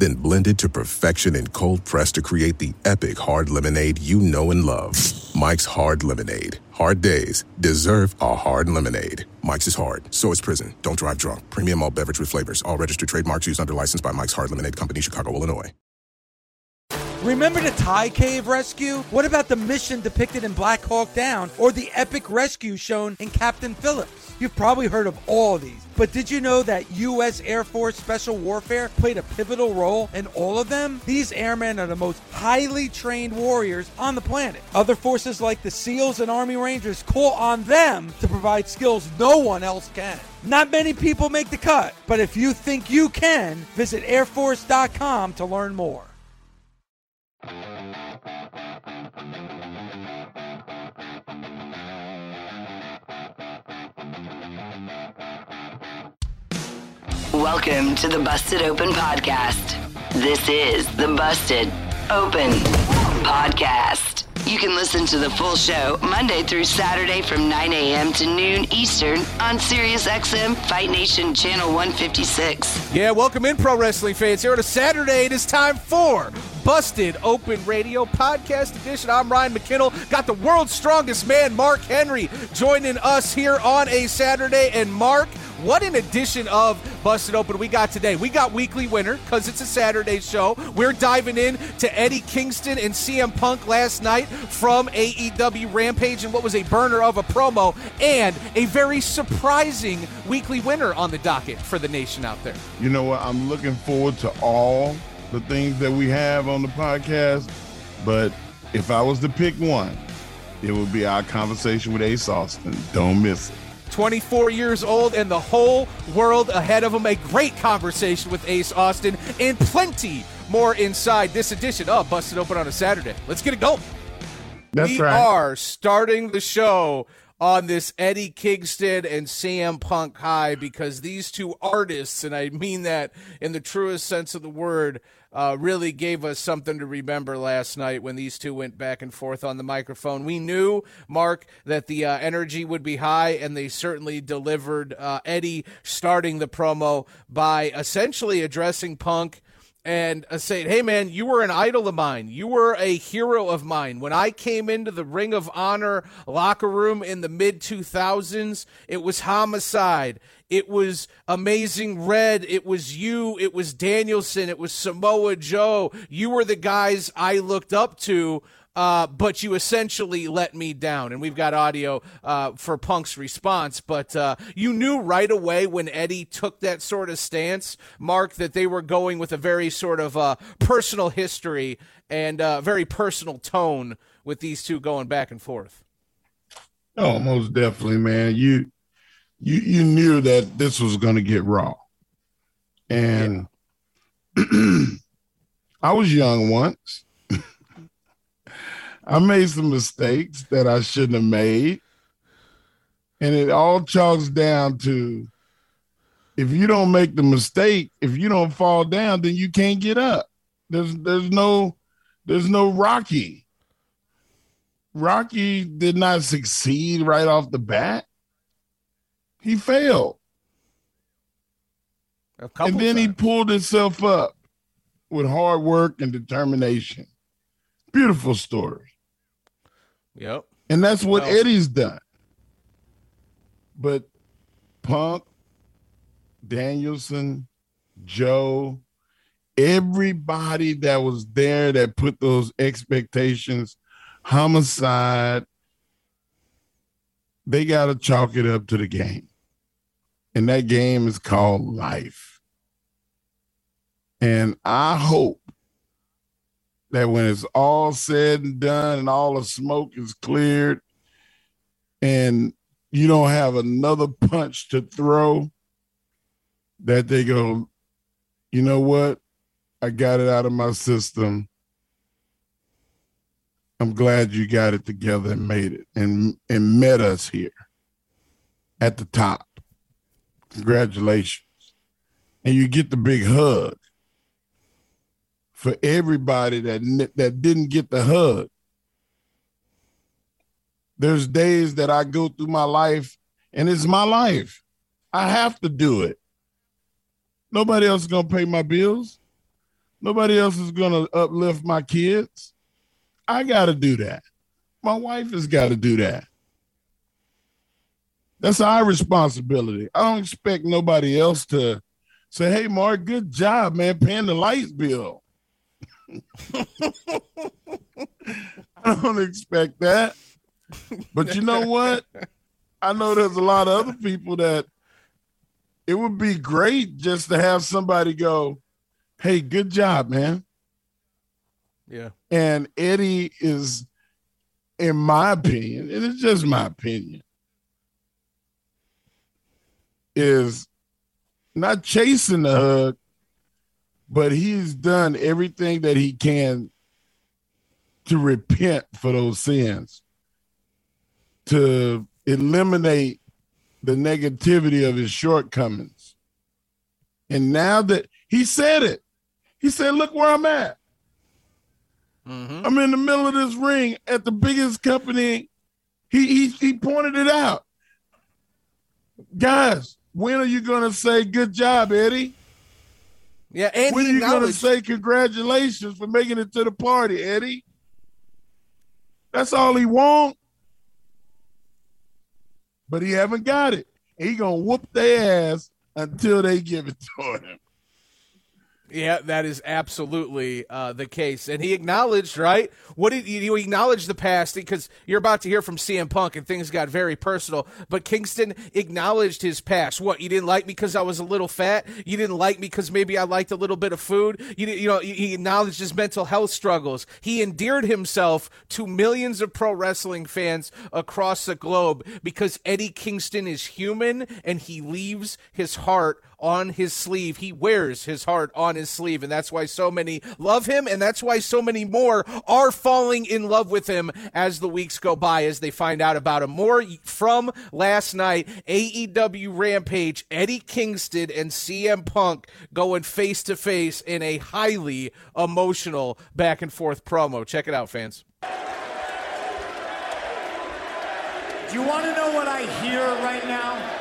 then blended to perfection and cold pressed to create the epic hard lemonade you know and love. Mike's Hard Lemonade. Hard days deserve a hard lemonade. Mike's is hard, so is prison. Don't drive drunk. Premium all beverage with flavors. All registered trademarks used under license by Mike's Hard Lemonade Company, Chicago, Illinois. Remember the Thai cave rescue? What about the mission depicted in Black Hawk Down or the epic rescue shown in Captain Phillips? You've probably heard of all of these, but did you know that U.S. Air Force Special Warfare played a pivotal role in all of them? These airmen are the most highly trained warriors on the planet. Other forces like the SEALs and Army Rangers call on them to provide skills no one else can. Not many people make the cut, but if you think you can, visit airforce.com to learn more. Welcome to the Busted Open Podcast. This is the Busted Open Podcast. You can listen to the full show Monday through Saturday from 9 a.m. to noon Eastern on SiriusXM Fight Nation Channel 156. Yeah, welcome in, pro wrestling fans. Here on a Saturday, it is time for Busted Open Radio Podcast Edition. I'm Ryan McKinnell. Got the world's strongest man, Mark Henry, joining us here on a Saturday. And Mark, what an edition of Busted Open we got today. We got weekly winner because it's a Saturday show. We're diving in to Eddie Kingston and CM Punk last night from AEW Rampage and what was a burner of a promo and a very surprising weekly winner on the docket for the nation out there. You know what? I'm looking forward to all the things that we have on the podcast, but if I was to pick one, it would be our conversation with Ace Austin. Don't miss it. 24 years old and the whole world ahead of him. A great conversation with Ace Austin and plenty more inside this edition of Busted Open on a Saturday. Let's get it going. That's we right. are starting the show on this Eddie Kingston and CM Punk high because these two artists, and I mean that in the truest sense of the word, uh, really gave us something to remember last night when these two went back and forth on the microphone. We knew, Mark, that the uh, energy would be high, and they certainly delivered. Uh, Eddie starting the promo by essentially addressing Punk and uh, saying, "Hey, man, you were an idol of mine. You were a hero of mine. When I came into the Ring of Honor locker room in the mid 2000s, it was homicide. It was Amazing Red. It was you. It was Danielson. It was Samoa Joe. You were the guys I looked up to." Uh, but you essentially let me down. And we've got audio uh, for Punk's response. But uh, you knew right away when Eddie took that sort of stance, Mark, that they were going with a very sort of uh, personal history and uh, very personal tone with these two going back and forth. Oh, most definitely, man. You you you knew that this was going to get raw, and I was young once. I made some mistakes that I shouldn't have made. And it all chalks down to if you don't make the mistake, if you don't fall down, then you can't get up. There's there's no there's no Rocky. Rocky did not succeed right off the bat. He failed. And then he pulled himself up with hard work and determination. Beautiful story. Yep. And that's what Well- Eddie's done. But Punk, Danielson, Joe, everybody that was there that put those expectations, homicide, they got to chalk it up to the game. And that game is called life. And I hope that when it's all said and done and all the smoke is cleared and you don't have another punch to throw, that they go, you know what? I got it out of my system. I'm glad you got it together and made it and and met us here at the top. Congratulations. And you get the big hug for everybody that that didn't get the hug. There's days that I go through my life and it's my life. I have to do it. Nobody else is going to pay my bills. Nobody else is going to uplift my kids. I got to do that. My wife has got to do that. That's our responsibility. I don't expect nobody else to say, hey, Mark, good job, man, paying the light bill. I don't expect that. But you know what? I know there's a lot of other people that it would be great just to have somebody go, hey, good job, man. Yeah. And Eddie is, in my opinion, and it's just my opinion, is not chasing the hug, but he's done everything that he can to repent for those sins, to eliminate the negativity of his shortcomings. And now that he said it, he said, Look where I'm at. Mm-hmm. I'm in the middle of this ring at the biggest company. He, he, he pointed it out. Guys, when are you going to say good job, Eddie? Yeah, and when are you going to say congratulations for making it to the party, Eddie? That's all he want. But he haven't got it. He gonna whoop their ass until they give it to him. Yeah, that is absolutely uh, the case, and he acknowledged right. What did you acknowledge the past because you're about to hear from CM Punk and things got very personal. But Kingston acknowledged his past. What you didn't like me because I was a little fat. You didn't like me because maybe I liked a little bit of food. You you know he acknowledged his mental health struggles. He endeared himself to millions of pro wrestling fans across the globe because Eddie Kingston is human and he leaves his heart on his sleeve. He wears his heart on his sleeve, and that's why so many love him, and that's why so many more are falling in love with him as the weeks go by, as they find out about him. More from last night AEW Rampage, Eddie Kingston and CM Punk going face to face in a highly emotional back and forth promo. Check it out, fans. Do you want to know what I hear right now?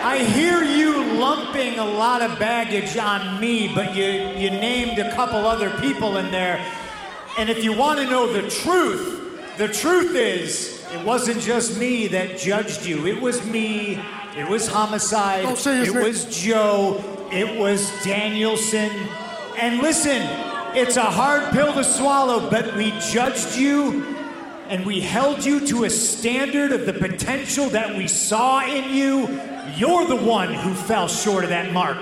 I hear you lumping a lot of baggage on me, but you, you named a couple other people in there. And if you want to know the truth, the truth is it wasn't just me that judged you. It was me. It was Homicide. Oh, it name. was Joe. It was Danielson. And listen, it's a hard pill to swallow, but we judged you and we held you to a standard of the potential that we saw in you you're the one who fell short of that mark.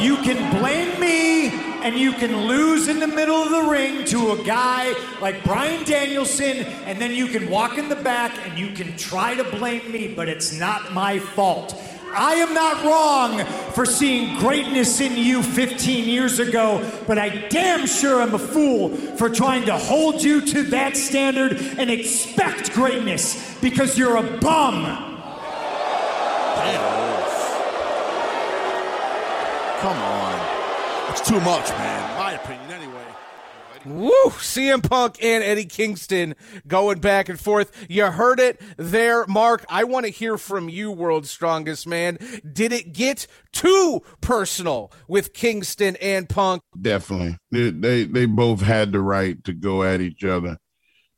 You can blame me and you can lose in the middle of the ring to a guy like Bryan Danielson, and then you can walk in the back and you can try to blame me, but it's not my fault. I am not wrong for seeing greatness in you 15 years ago, but I damn sure am a fool for trying to hold you to that standard and expect greatness because you're a bum. Damn. Come on. It's too much, man. My opinion, anyway. Woo! CM Punk and Eddie Kingston going back and forth. You heard it there, Mark. I want to hear from you, World's Strongest Man. Did it get too personal with Kingston and Punk? Definitely. They they, they both had the right to go at each other,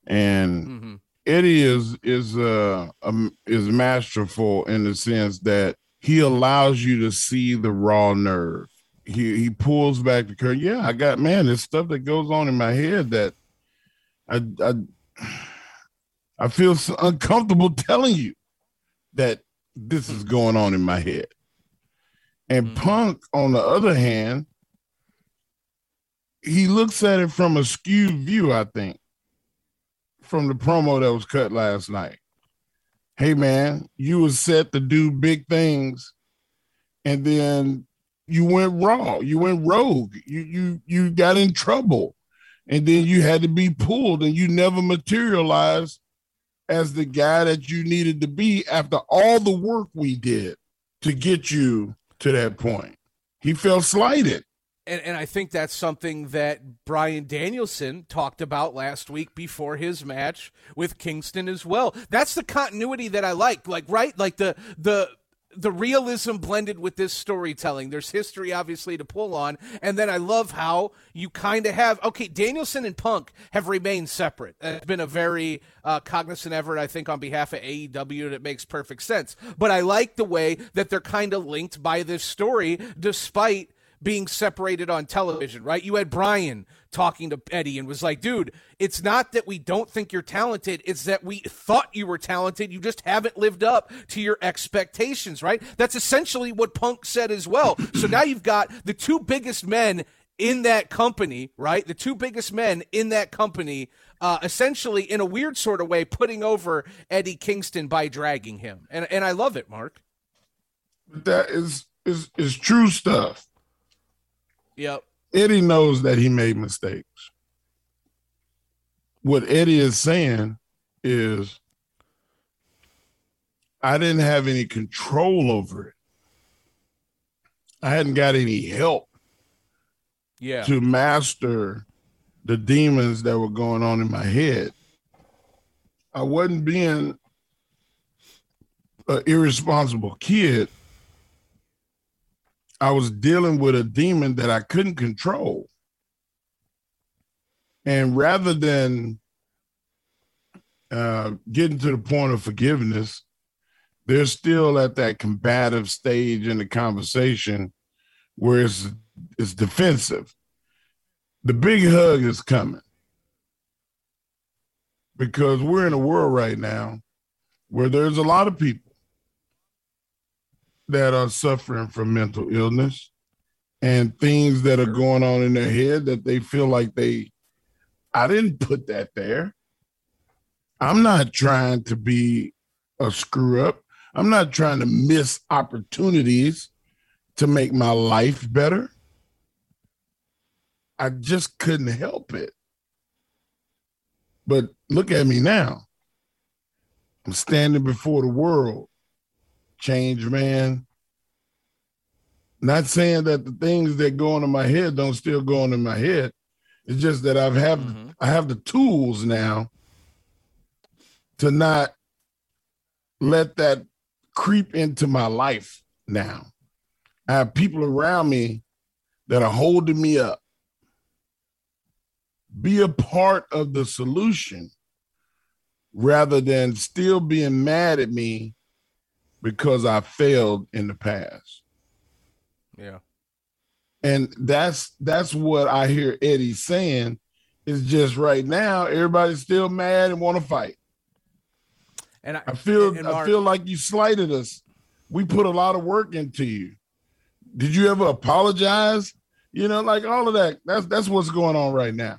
and mm-hmm. Eddie is is uh um, is masterful in the sense that he allows you to see the raw nerve he he pulls back the curtain. Yeah, I got man, there's stuff that goes on in my head that I I I feel so uncomfortable telling you that this is going on in my head. And mm-hmm. Punk, on the other hand, he looks at it from a skewed view, I think, from the promo that was cut last night. Hey man, you were set to do big things, and then you went wrong. You went rogue. You you you got in trouble, and then you had to be pulled, and you never materialized as the guy that you needed to be after all the work we did. to get you to that point. He felt slighted. And, and I think that's something that Bryan Danielson talked about last week before his match with Kingston as well. That's the continuity that I like. Like, right? Like the the the realism blended with this storytelling. There's history, obviously, to pull on. And then I love how you kind of have, okay, Danielson and Punk have remained separate. It's been a very uh, cognizant effort, I think, on behalf of AEW, it makes perfect sense. But I like the way that they're kind of linked by this story, despite being separated on television, right? You had Bryan talking to Eddie and was like, dude, it's not that we don't think you're talented, it's that we thought you were talented. You just haven't lived up to your expectations, right? That's essentially what Punk said as well. So now you've got the two biggest men in that company, right? The two biggest men in that company, uh, essentially in a weird sort of way, putting over Eddie Kingston by dragging him. And, and I love it, Mark. That is, is, is true stuff Yep. Eddie knows that he made mistakes. What Eddie is saying is, I didn't have any control over it. I hadn't got any help yeah. to master the demons that were going on in my head. I wasn't being an irresponsible kid. I was dealing with a demon that I couldn't control. And rather than uh, getting to the point of forgiveness, they're still at that combative stage in the conversation where it's, it's defensive. The big hug is coming because we're in a world right now where there's a lot of people that are suffering from mental illness and things that are going on in their head that they feel like they I didn't put that there. I'm not trying to be a screw up. I'm not trying to miss opportunities to make my life better. I just couldn't help it. But look at me now. I'm standing before the world change, man. Not saying that the things that go on in my head don't still go on in my head. It's just that I've have mm-hmm. I have the tools now to not let that creep into my life now. I have people around me that are holding me up. Be a part of the solution rather than still being mad at me because I failed in the past. Yeah. And that's that's what I hear Eddie saying is just right now everybody's still mad and want to fight. And I, I feel and Mark, I feel like you slighted us. We put a lot of work into you. Did you ever apologize? You know, like all of that. That's that's what's going on right now.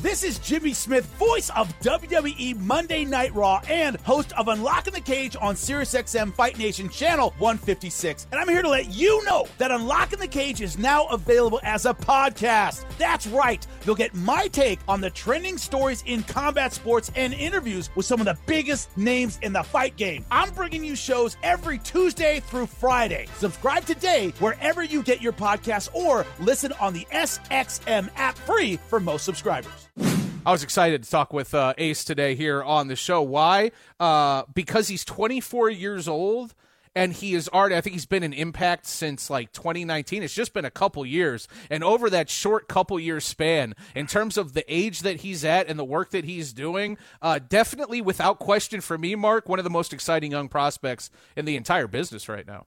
This is Jimmy Smith, voice of WWE Monday Night Raw and host of Unlocking the Cage on SiriusXM Fight Nation Channel 156. And I'm here to let you know that Unlocking the Cage is now available as a podcast. That's right. You'll get my take on the trending stories in combat sports and interviews with some of the biggest names in the fight game. I'm bringing you shows every Tuesday through Friday. Subscribe today wherever you get your podcasts or listen on the SXM app free for most subscribers. I was excited to talk with uh, Ace today here on the show. Why? Uh, because he's 24 years old and he is already i think he's been in impact since like 2019 it's just been a couple years and over that short couple year span in terms of the age that he's at and the work that he's doing uh, definitely without question for me mark one of the most exciting young prospects in the entire business right now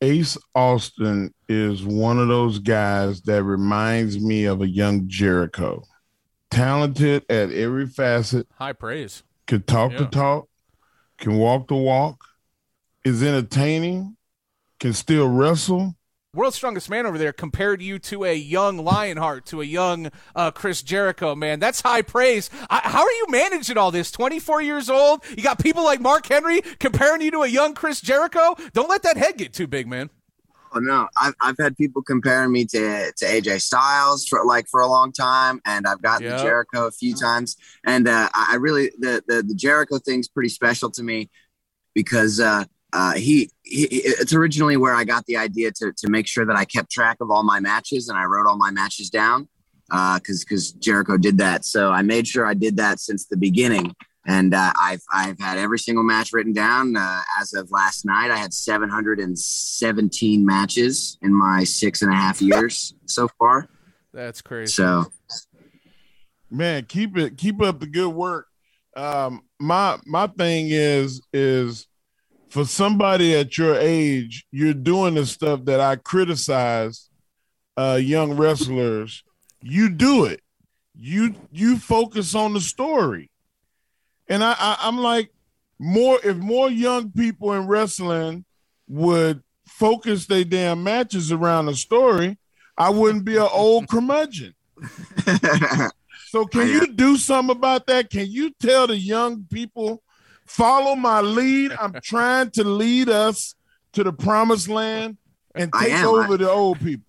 ace austin is one of those guys that reminds me of a young jericho talented at every facet. High praise. Can talk yeah. the talk, can walk the walk, is entertaining, can still wrestle. World's strongest man over there compared you to a young Lionheart, to a young uh, Chris Jericho, man. That's high praise. I, how are you managing all this? 24 years old? You got people like Mark Henry comparing you to a young Chris Jericho? Don't let that head get too big, man. No, I've I've had people comparing me to to AJ Styles for like for a long time, and I've gotten yep. the Jericho a few times, and uh, I really the, the the Jericho thing's pretty special to me because uh, uh, he it's originally where I got the idea to to make sure that I kept track of all my matches and I wrote all my matches down because uh, because Jericho did that. So I made sure I did that since the beginning, and uh, I've I've had every single match written down. Uh, as of last night, I had 717 matches in my six and a half years so far. That's crazy. So, man, keep it keep up the good work. Um, my my thing is is for somebody at your age, you're doing the stuff that I criticize uh, young wrestlers. You do it. You you focus on the story, and I, I I'm like more if more young people in wrestling would focus their damn matches around a story, I wouldn't be an old curmudgeon. so can you do something about that? Can you tell the young people follow my lead? I'm trying to lead us to the promised land and take over I, the old people.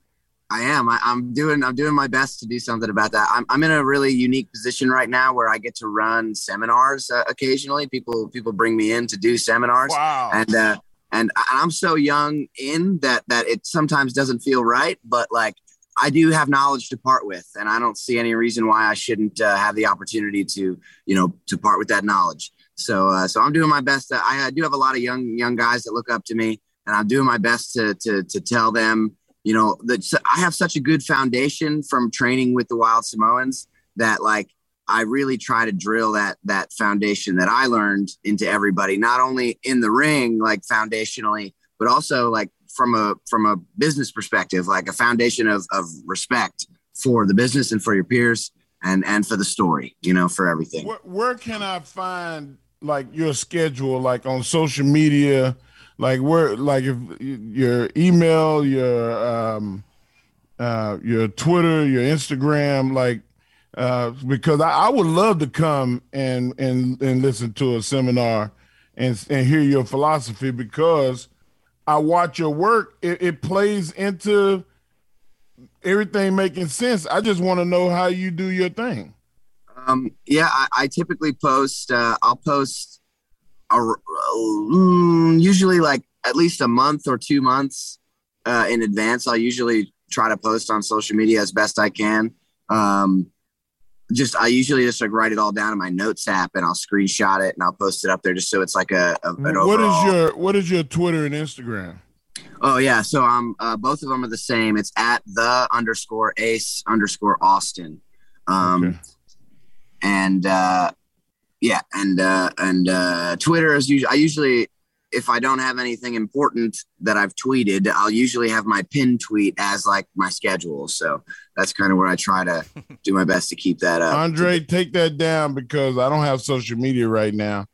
I am. I, am doing. I'm doing my best to do something about that. I'm, I'm in a really unique position right now where I get to run seminars uh, occasionally. People people bring me in to do seminars. Wow. And uh, and I'm so young in that that it sometimes doesn't feel right, but like I do have knowledge to part with, and I don't see any reason why I shouldn't uh, have the opportunity to, you know, to part with that knowledge. So, uh, so I'm doing my best. To, I, I, do have a lot of young young guys that look up to me, and I'm doing my best to to to tell them, you know, that I have such a good foundation from training with the Wild Samoans that like I really try to drill that that foundation that I learned into everybody, not only in the ring, like foundationally, but also like from a from a business perspective, like a foundation of of respect for the business and for your peers and and for the story, you know, for everything. Where, where can I find like your schedule, like on social media, like where, like if your email, your um, uh, your Twitter, your Instagram, like uh, because I, I would love to come and and and listen to a seminar and and hear your philosophy because I watch your work, it, it plays into everything making sense. I just want to know how you do your thing. Um, yeah, I, I typically post. Uh, I'll post usually like at least a month or two months uh, in advance. I'll usually try to post on social media as best I can. Um, just I usually just like write it all down in my notes app and I'll screenshot it and I'll post it up there just so it's like a, a an overall. What is your what is your Twitter and Instagram? Oh yeah, so um uh, both of them are the same. It's at the underscore ace underscore Austin. Um okay. and uh yeah, and uh and uh Twitter is usually I usually if I don't have anything important that I've tweeted, I'll usually have my pin tweet as like my schedule. So that's kind of where I try to do my best to keep that up. Andre, take that down because I don't have social media right now.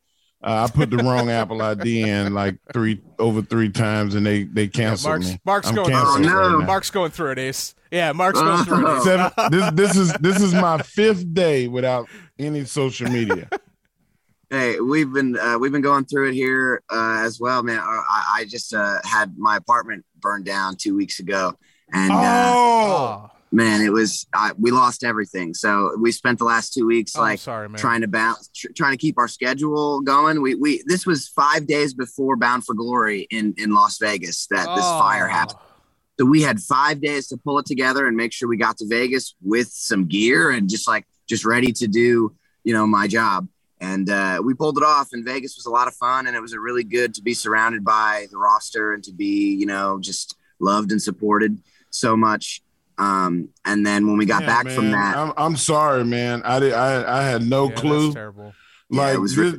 Uh, I put the wrong Apple ID in like three over three times, and they they canceled yeah, Mark's, me. Mark's I'm going. Oh, no. right Mark's going through it, Ace. Yeah, Mark's going through it. Seven, this this is this is my fifth day without any social media. Hey, we've been uh, we've been going through it here uh, as well, man. Uh, I, I just uh, had my apartment burned down two weeks ago, and uh, oh man, it was we lost everything. So we spent the last two weeks oh, like sorry, trying to bounce, tr- trying to keep our schedule going. We we this was five days before Bound for Glory in in Las Vegas that oh. this fire happened. So we had five days to pull it together and make sure we got to Vegas with some gear and just like just ready to do you know my job. And uh, we pulled it off, and Vegas was a lot of fun, and it was a really good to be surrounded by the roster and to be, you know, just loved and supported so much. Um, and then when we got yeah, back man. from that, I'm, I'm sorry, man. I did. I, I had no yeah, clue. terrible. Like, yeah, this,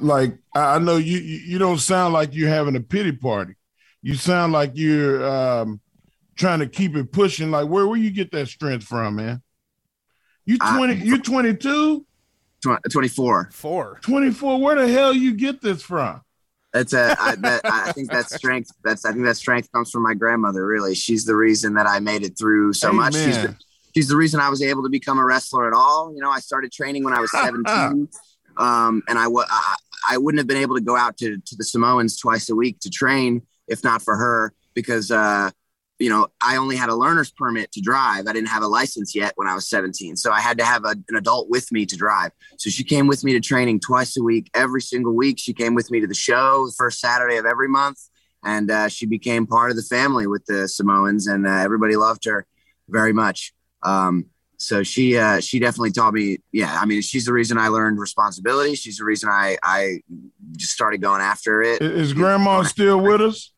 like I know you. You don't sound like you're having a pity party. You sound like you're um, trying to keep it pushing. Like, where where you get that strength from, man? You twenty. you twenty two. 24. Four. 24. Where the hell you get this from? That's a. I, that, I think that strength. That's. I think that strength comes from my grandmother. Really, she's the reason that I made it through so Amen. much. She's the, she's the reason I was able to become a wrestler at all. You know, I started training when I was 17, um, and I, w- I I wouldn't have been able to go out to to the Samoans twice a week to train if not for her because uh, you know, I only had a learner's permit to drive. I didn't have a license yet when I was 17. So I had to have a, an adult with me to drive. So she came with me to training twice a week, every single week. She came with me to the show the first Saturday of every month. and uh, she became part of the family with the Samoans, and uh, everybody loved her very much. Um, so she uh, she definitely taught me. Yeah, I mean, she's the reason I learned responsibility. She's the reason I I just started going after it. Is Grandma still with us?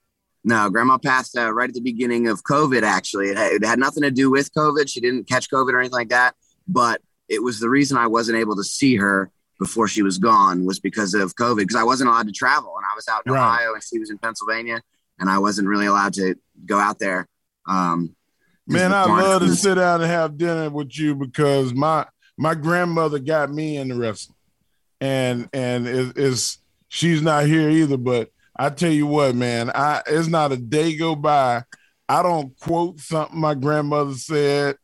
No, Grandma passed uh, right at the beginning of COVID. Actually, it had, it had nothing to do with COVID. She didn't catch COVID or anything like that. But it was the reason I wasn't able to see her before she was gone was because of COVID. Because I wasn't allowed to travel, and I was out in Right. Ohio, and she was in Pennsylvania, and I wasn't really allowed to go out there. Um, Man, I'd love to sit down and have dinner with you because my my grandmother got me into wrestling, and and is, is she's not here either. But I tell you what, man, I it's not a day go by I don't quote something my grandmother said.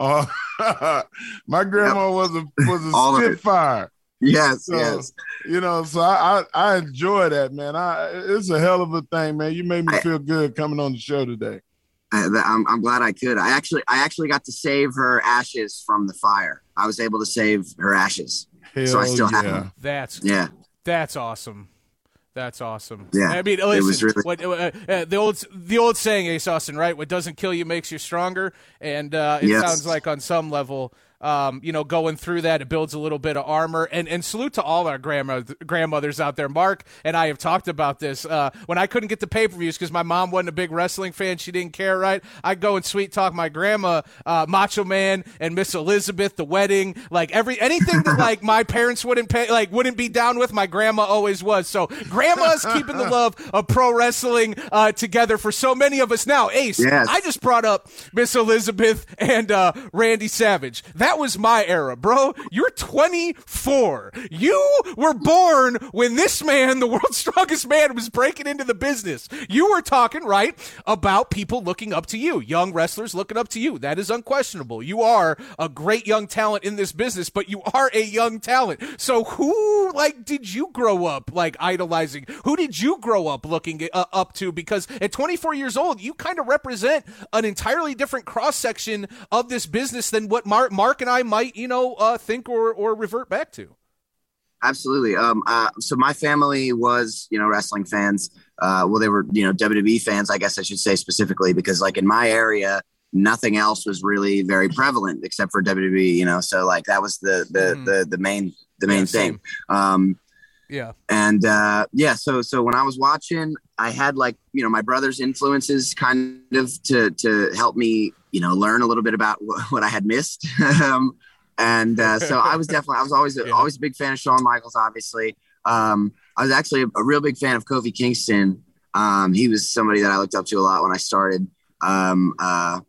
Uh, my grandma was a was All a of it. spitfire. Yes, So, yes. You know, so I, I I enjoy that, man. I it's a hell of a thing, man. You made me I- feel good coming on the show today. I, I'm, I'm glad I could. I actually, I actually got to save her ashes from the fire. I was able to save her ashes. Hell So I still have yeah. them. That's Yeah. That's awesome. That's awesome. Yeah, I mean, it listen, was really- what, uh, uh, the old the old saying, Ace Austin, right? What doesn't kill you makes you stronger, and uh, it Yes. sounds like on some level, um, you know, going through that, it builds a little bit of armor. And and salute to all our grandma grandmothers out there. Mark and I have talked about this uh, when I couldn't get the pay per views because my mom wasn't a big wrestling fan. She didn't care, right? I'd go and sweet talk my grandma, uh, Macho Man, and Miss Elizabeth, the wedding, like every anything that like my parents wouldn't pay, like wouldn't be down with. My grandma always was. So grandma's keeping the love of pro wrestling uh, together for so many of us now. Ace, Yes. I just brought up Miss Elizabeth and uh, Randy Savage. That was my era, bro. You're 24. You were born when this man, the world's strongest man, was breaking into the business. You were talking, right, about people looking up to you, young wrestlers looking up to you. That is unquestionable. You are a great young talent in this business, but you are a young talent. So who, like, did you grow up, like, idolizing? Who did you grow up looking uh, up to? Because at 24 years old, you kind of represent an entirely different cross section of this business than what Mark and I might, you know, uh, think or, or revert back to. Absolutely. Um, uh, so my family was, you know, wrestling fans. Uh, well, they were, you know, WWE fans, I guess I should say specifically, because like in my area, nothing else was really very prevalent except for WWE, you know. So like that was the the Mhm. the, the main the main Yeah, thing. Um, Yeah. and uh, yeah, so so when I was watching, I had like you know my brother's influences kind of to to help me you know learn a little bit about wh- what I had missed. um, and uh, so I was definitely I was always Yeah. always a big fan of Shawn Michaels. Obviously, um, I was actually a, a real big fan of Kofi Kingston. Um, he was somebody that I looked up to a lot when I started um, uh,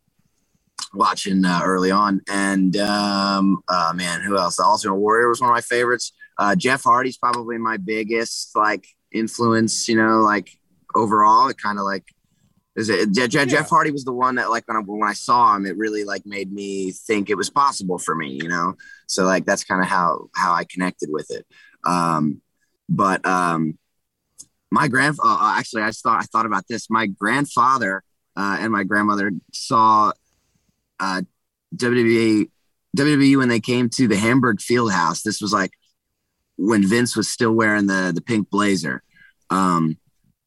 watching uh, early on. And um, uh, man, who else? The Ultimate Warrior was one of my favorites. Uh, Jeff Hardy's probably my biggest like influence. You know, like overall, it kind of like is it Je- Je- Jeff Hardy was the one that like when I, when I saw him, it really like made me think it was possible for me. You know, so like that's kind of how how I connected with it. Um, but um, my grandfather uh, actually, I just thought I thought about this. My grandfather uh, and my grandmother saw uh, WWE WWE when they came to the Hamburg Field House. This was like when Vince was still wearing the the pink blazer, um,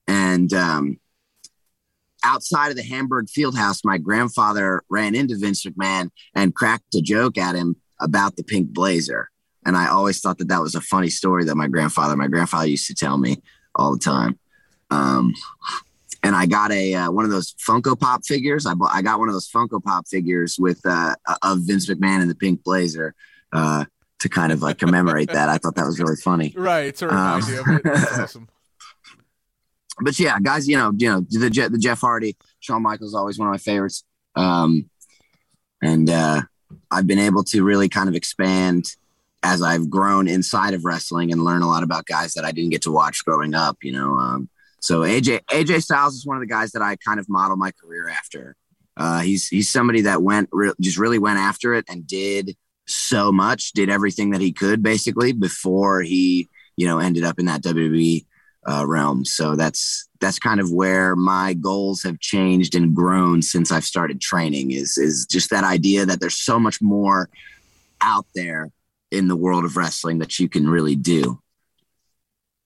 and um, outside of the Hamburg Field House, my grandfather ran into Vince McMahon and cracked a joke at him about the pink blazer. And I always thought that that was a funny story that my grandfather, my grandfather used to tell me all the time. Um, and I got a uh, one of those Funko Pop figures. I bought, I got one of those Funko Pop figures with uh, of Vince McMahon in the pink blazer uh, to kind of like commemorate that. I thought that was really funny. Right. It's a Um, idea of it. That's awesome. but yeah, guys, you know, you know, the Je- the Jeff Hardy, Shawn Michaels, always one of my favorites. Um, and uh, I've been able to really kind of expand as I've grown inside of wrestling and learn a lot about guys that I didn't get to watch growing up. You know, um, so AJ AJ Styles is one of the guys that I kind of model my career after. Uh, he's he's somebody that went re- just really went after it and did so much, did everything that he could basically before he you know ended up in that WWE uh, realm. So that's that's kind of where my goals have changed and grown since I've started training. Is is just that idea that there's so much more out there in the world of wrestling that you can really do.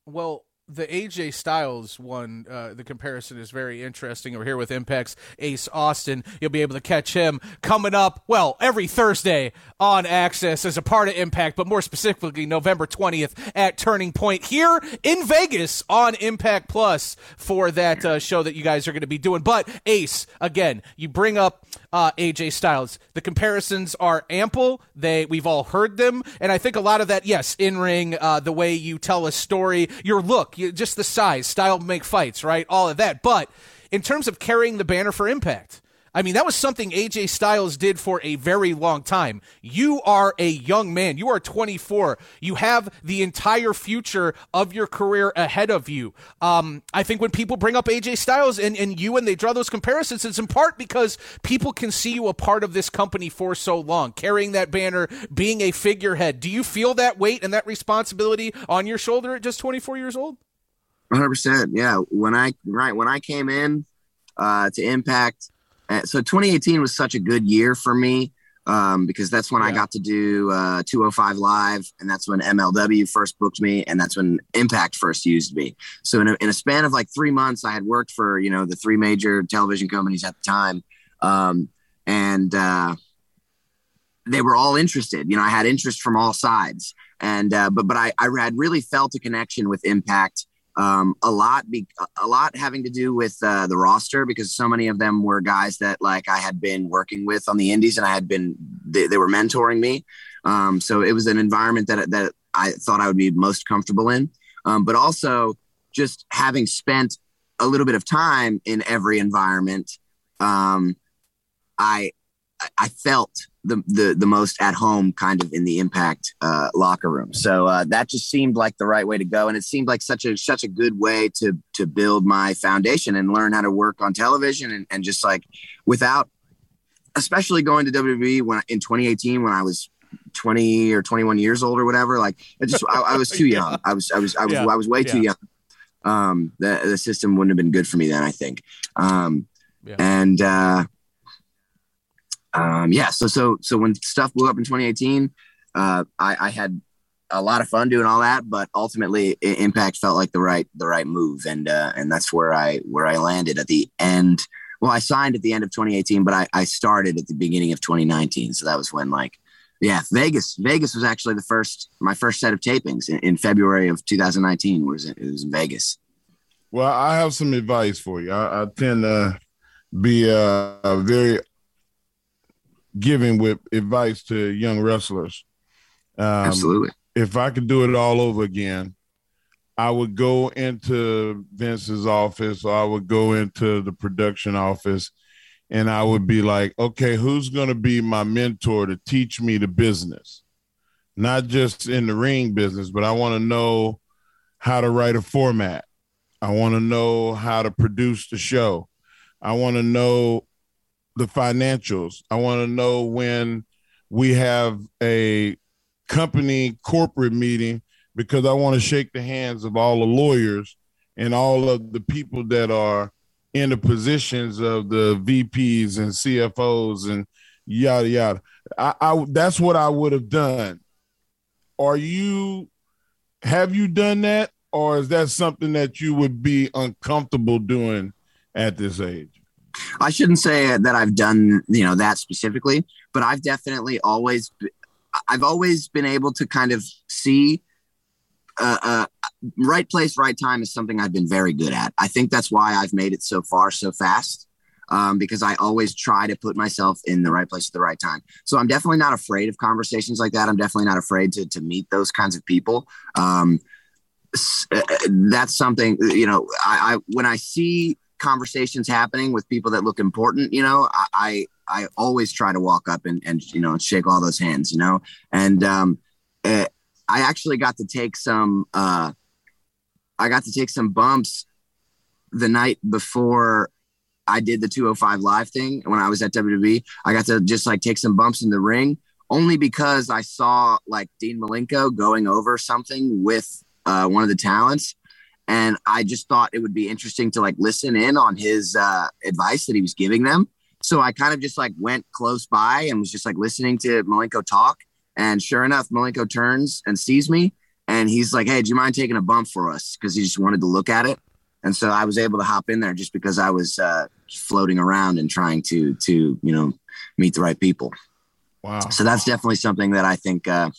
Well, the AJ Styles one, uh, the comparison is very interesting over here with Impact's Ace Austin. You'll be able to catch him coming up, well, every Thursday on AXS as a part of Impact, but more specifically, November 20th at Turning Point here in Vegas on Impact Plus for that uh, show that you guys are going to be doing. But Ace, again, you bring up uh, AJ Styles. The comparisons are ample. They we've all heard them, and I think a lot of that, yes, in ring, uh, the way you tell a story, your look you, just the size, style make fights, right? All of that. But in terms of carrying the banner for Impact, I mean, that was something AJ Styles did for a very long time. You are a young man. You are 24. You have the entire future of your career ahead of you. Um, I think when people bring up AJ Styles and, and you and they draw those comparisons, it's in part because people can see you a part of this company for so long, carrying that banner, being a figurehead. Do you feel that weight and that responsibility on your shoulder at just 24 years old? 100%. Yeah. When I, right, when I came in uh, to Impact, so 2018 was such a good year for me um, because that's when yeah. I got to do uh, 205 Live, and that's when MLW first booked me, and that's when Impact first used me. So in a, in a span of like three months, I had worked for you know the three major television companies at the time, um, and uh, they were all interested. You know, I had interest from all sides, and uh, but but I, I had really felt a connection with Impact um, a lot, be, a lot having to do with uh, the roster because so many of them were guys that like I had been working with on the Indies, and I had been they, they were mentoring me. Um, so it was an environment that that I thought I would be most comfortable in. Um, but also just having spent a little bit of time in every environment, um, I I felt the, the the most at home kind of in the impact uh, locker room. So uh, that just seemed like the right way to go, and it seemed like such a such a good way to to build my foundation and learn how to work on television and, and just like without, especially going to WWE when in 2018 when I was 20 or 21 years old or whatever. Like I just I, I was too young. I was I was I was yeah. I was way yeah. too young. Um, the the system wouldn't have been good for me then. I think. Um, yeah. and uh, um, yeah, so so so when stuff blew up in 2018, uh, I, I had a lot of fun doing all that, but ultimately Impact felt like the right the right move, and uh, and that's where I where I landed at the end. Well, I signed at the end of 2018, but I, I started at the beginning of 2019, so that was when like yeah, Vegas. Vegas was actually the first my first set of tapings in, in February of 2019. Was it was in Vegas. Well, I have some advice for you. I, I tend to be a very giving with advice to young wrestlers. Um, Absolutely. If I could do it all over again, I would go into Vince's office or I would go into the production office and I would be like, okay, who's going to be my mentor to teach me the business? Not just in the ring business, but I want to know how to write a format. I want to know how to produce the show. I want to know the financials. I want to know when we have a company corporate meeting because I want to shake the hands of all the lawyers and all of the people that are in the positions of the VPs and CFOs and yada yada. I, I that's what I would have done. Are you have you done that or is that something that you would be uncomfortable doing at this age? I shouldn't say that I've done you know that specifically, but I've definitely always I've always been able to kind of see uh, uh, right place, right time is something I've been very good at. I think that's why I've made it so far so fast. Um, because I always try to put myself in the right place at the right time. So I'm definitely not afraid of conversations like that. I'm definitely not afraid to to meet those kinds of people. Um, uh, that's something you know. I, I when I see conversations happening with people that look important, you know, I, I, I always try to walk up and, and, you know, shake all those hands, you know, and, um, it, I actually got to take some, uh, I got to take some bumps the night before I did the 205 live thing when I was at WWE. I got to just like take some bumps in the ring only because I saw like Dean Malenko going over something with uh, one of the talents and I just thought it would be interesting to like listen in on his uh, advice that he was giving them. So I kind of just like went close by and was just like listening to Malenko talk. And sure enough, Malenko turns and sees me and he's like, "Hey, do you mind taking a bump for us?" Because he just wanted to look at it, and so I was able to hop in there just because I was uh, floating around and trying to to you know meet the right people. Wow. So that's definitely something that I think. Uh,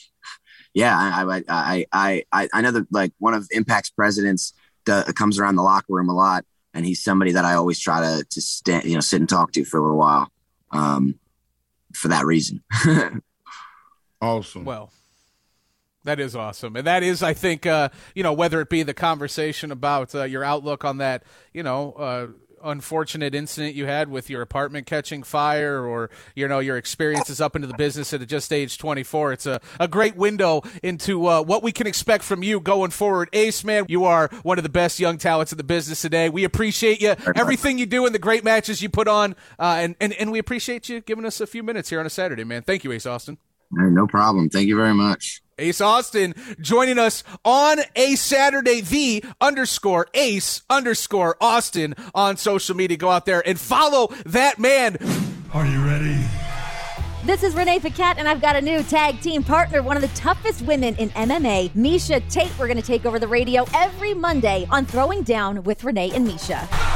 yeah, I I I I I know that like one of Impact's presidents comes around the locker room a lot, and he's somebody that I always try to to stand, you know sit and talk to for a little while. Um, for that reason. awesome. Well, that is awesome, and that is, I think, uh, you know, whether it be the conversation about uh, your outlook on that, you know, uh, unfortunate incident you had with your apartment catching fire, or you know, your experiences up into the business at just age 24. It's a, a great window into uh, what we can expect from you going forward. Ace, man, you are one of the best young talents in the business today. We appreciate you, everything you do, and the great matches you put on, uh, and, and and we appreciate you giving us a few minutes here on a Saturday, man. Thank you, Ace Austin. No problem. Thank you very much. Ace Austin joining us on a Saturday, the underscore ace underscore Austin on social media. Go out there and follow that man. Are you ready? This is Renee Paquette, and I've got a new tag team partner, one of the toughest women in MMA, Miesha Tate. We're going to take over the radio every Monday on Throwing Down with Renee and Miesha.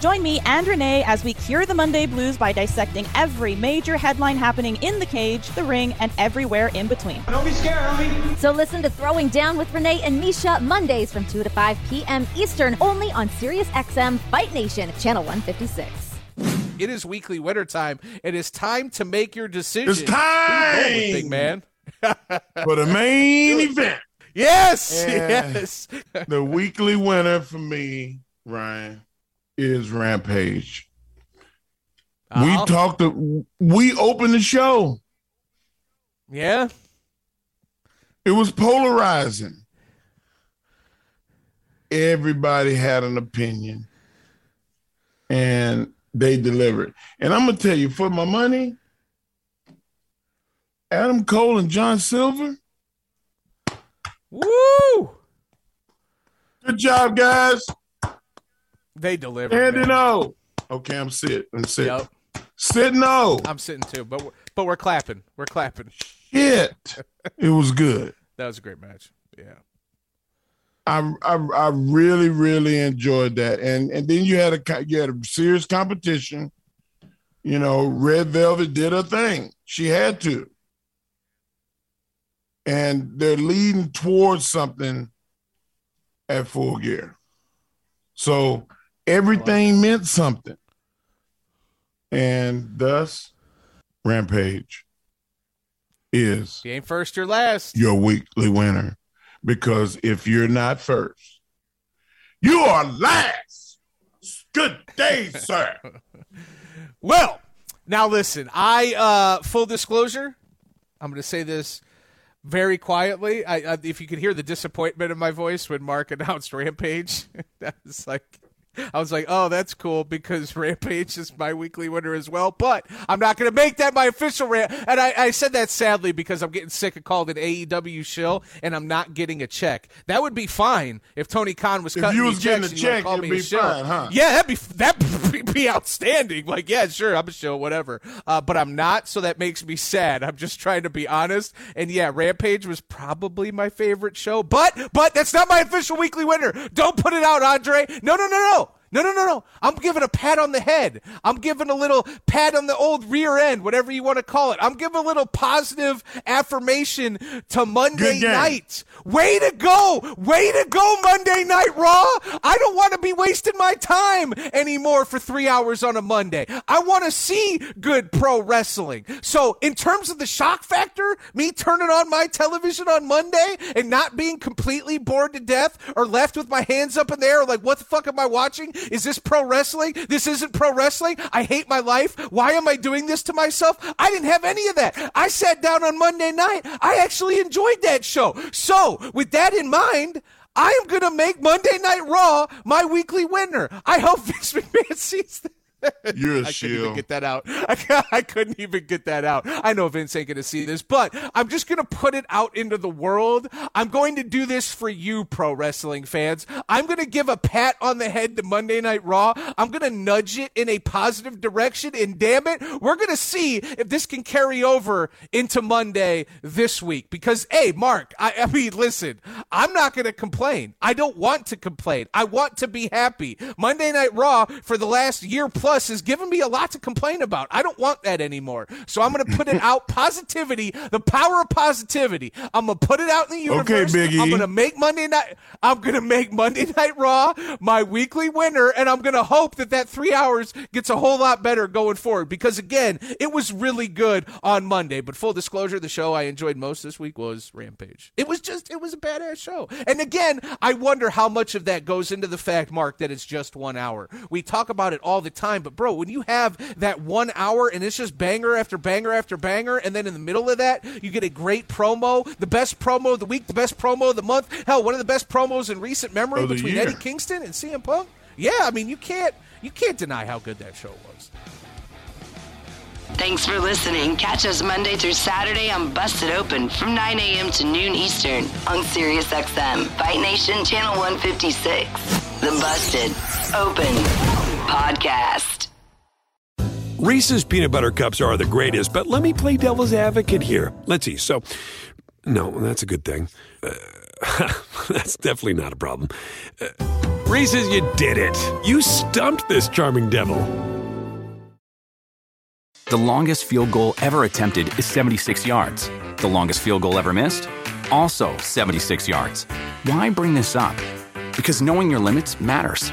Join me and Renee as we cure the Monday blues by dissecting every major headline happening in the cage, the ring, and everywhere in between. Don't be scared, homie. So listen to Throwing Down with Renee and Miesha Mondays from 2 to 5 p.m. Eastern, only on SiriusXM Fight Nation, Channel 156. It is weekly winter time. It is time to make your decision. It's time, big man. for the main event. Yes, And yes. the weekly winner for me, Ryan, is Rampage. Uh-huh. We talked. To, we opened the show. Yeah. It was polarizing. Everybody had an opinion, and they delivered. And I'm gonna tell you, for my money, Adam Cole and John Silver. Woo! Good job, guys. They delivered. Andy, man. no. Okay, I'm sitting. I'm sitting. Yep. Sit no. I'm sitting too, but we're, but we're clapping. We're clapping. Shit. it was good. That was a great match. Yeah. I, I I really really enjoyed that, and and then you had a you had a serious competition. You know, Red Velvet did her thing; she had to, and they're leading towards something at Full Gear. So everything meant something, and thus, Rampage is you ain't first, you're last. your weekly winner. Because if you're not first, you are last. Good day, sir. Well, now listen. I uh full disclosure, I'm going to say this very quietly. I, I if you could hear the disappointment in my voice when Mark announced Rampage, that was like I was like, "Oh, that's cool because Rampage is my weekly winner as well." But I'm not going to make that my official rant. And I, I said that sadly because I'm getting sick of calling it AEW shill, and I'm not getting a check. That would be fine if Tony Khan was If cutting you me was getting checks a and you wanna check, it'd me be a shill. fine, huh? Yeah, that'd be that'd be outstanding. Like, yeah, sure, I'm a show, whatever. Uh, but I'm not, so that makes me sad. I'm just trying to be honest. And yeah, Rampage was probably my favorite show, but but that's not my official weekly winner. Don't put it out, Andre. No, no, no, no. No, no, no, no. I'm giving a pat on the head. I'm giving a little pat on the old rear end, whatever you want to call it. I'm giving a little positive affirmation to Monday night. Way to go. Way to go, Monday Night Raw. I don't want to be wasting my time anymore for three hours on a Monday. I want to see good pro wrestling. So, in terms of the shock factor, me turning on my television on Monday and not being completely bored to death or left with my hands up in the air, like, what the fuck am I watching? Is this pro wrestling? This isn't pro wrestling. I hate my life. Why am I doing this to myself? I didn't have any of that. I sat down on Monday night. I actually enjoyed that show. So, with that in mind, I am going to make Monday Night Raw my weekly winner. I hope Vince McMahon sees that. You're a I couldn't even get that out. I, I couldn't even get that out. I know Vince ain't going to see this, but I'm just going to put it out into the world. I'm going to do this for you, pro wrestling fans. I'm going to give a pat on the head to Monday Night Raw. I'm going to nudge it in a positive direction, and damn it, we're going to see if this can carry over into Monday this week. Because, hey, Mark, I, I mean, listen, I'm not going to complain. I don't want to complain. I want to be happy. Monday Night Raw for the last year plus has given me a lot to complain about. I don't want that anymore. So I'm going to put it out. Positivity, the power of positivity. I'm going to put it out in the universe. Big E. I'm going to make Monday night. I'm going to make Monday Night Raw my weekly winner, and I'm going to hope that that three hours gets a whole lot better going forward. Because again, it was really good on Monday. But full disclosure, the show I enjoyed most this week was Rampage. It was just, it was a badass show. And again, I wonder how much of that goes into the fact, Mark, that it's just one hour. We talk about it all the time, but bro, when you have that one hour and it's just banger after banger after banger, and then in the middle of that, you get a great promo, the best promo of the week, the best promo of the month, hell, one of the best promos in recent memory Of between year. Eddie Kingston and CM Punk. Yeah, I mean, you can't you can't deny how good that show was. Thanks for listening. Catch us Monday through Saturday on Busted Open from 9 a.m. to noon Eastern on SiriusXM, Fight Nation Channel 156. The Busted Open Podcast. Reese's peanut butter cups are the greatest, but let me play devil's advocate here. Let's see. So, no, that's a good thing. Uh, that's definitely not a problem. Uh, Reese's, you did it. You stumped this charming devil. The longest field goal ever attempted is 76 yards. The longest field goal ever missed? Also 76 yards. Why bring this up? Because knowing your limits matters,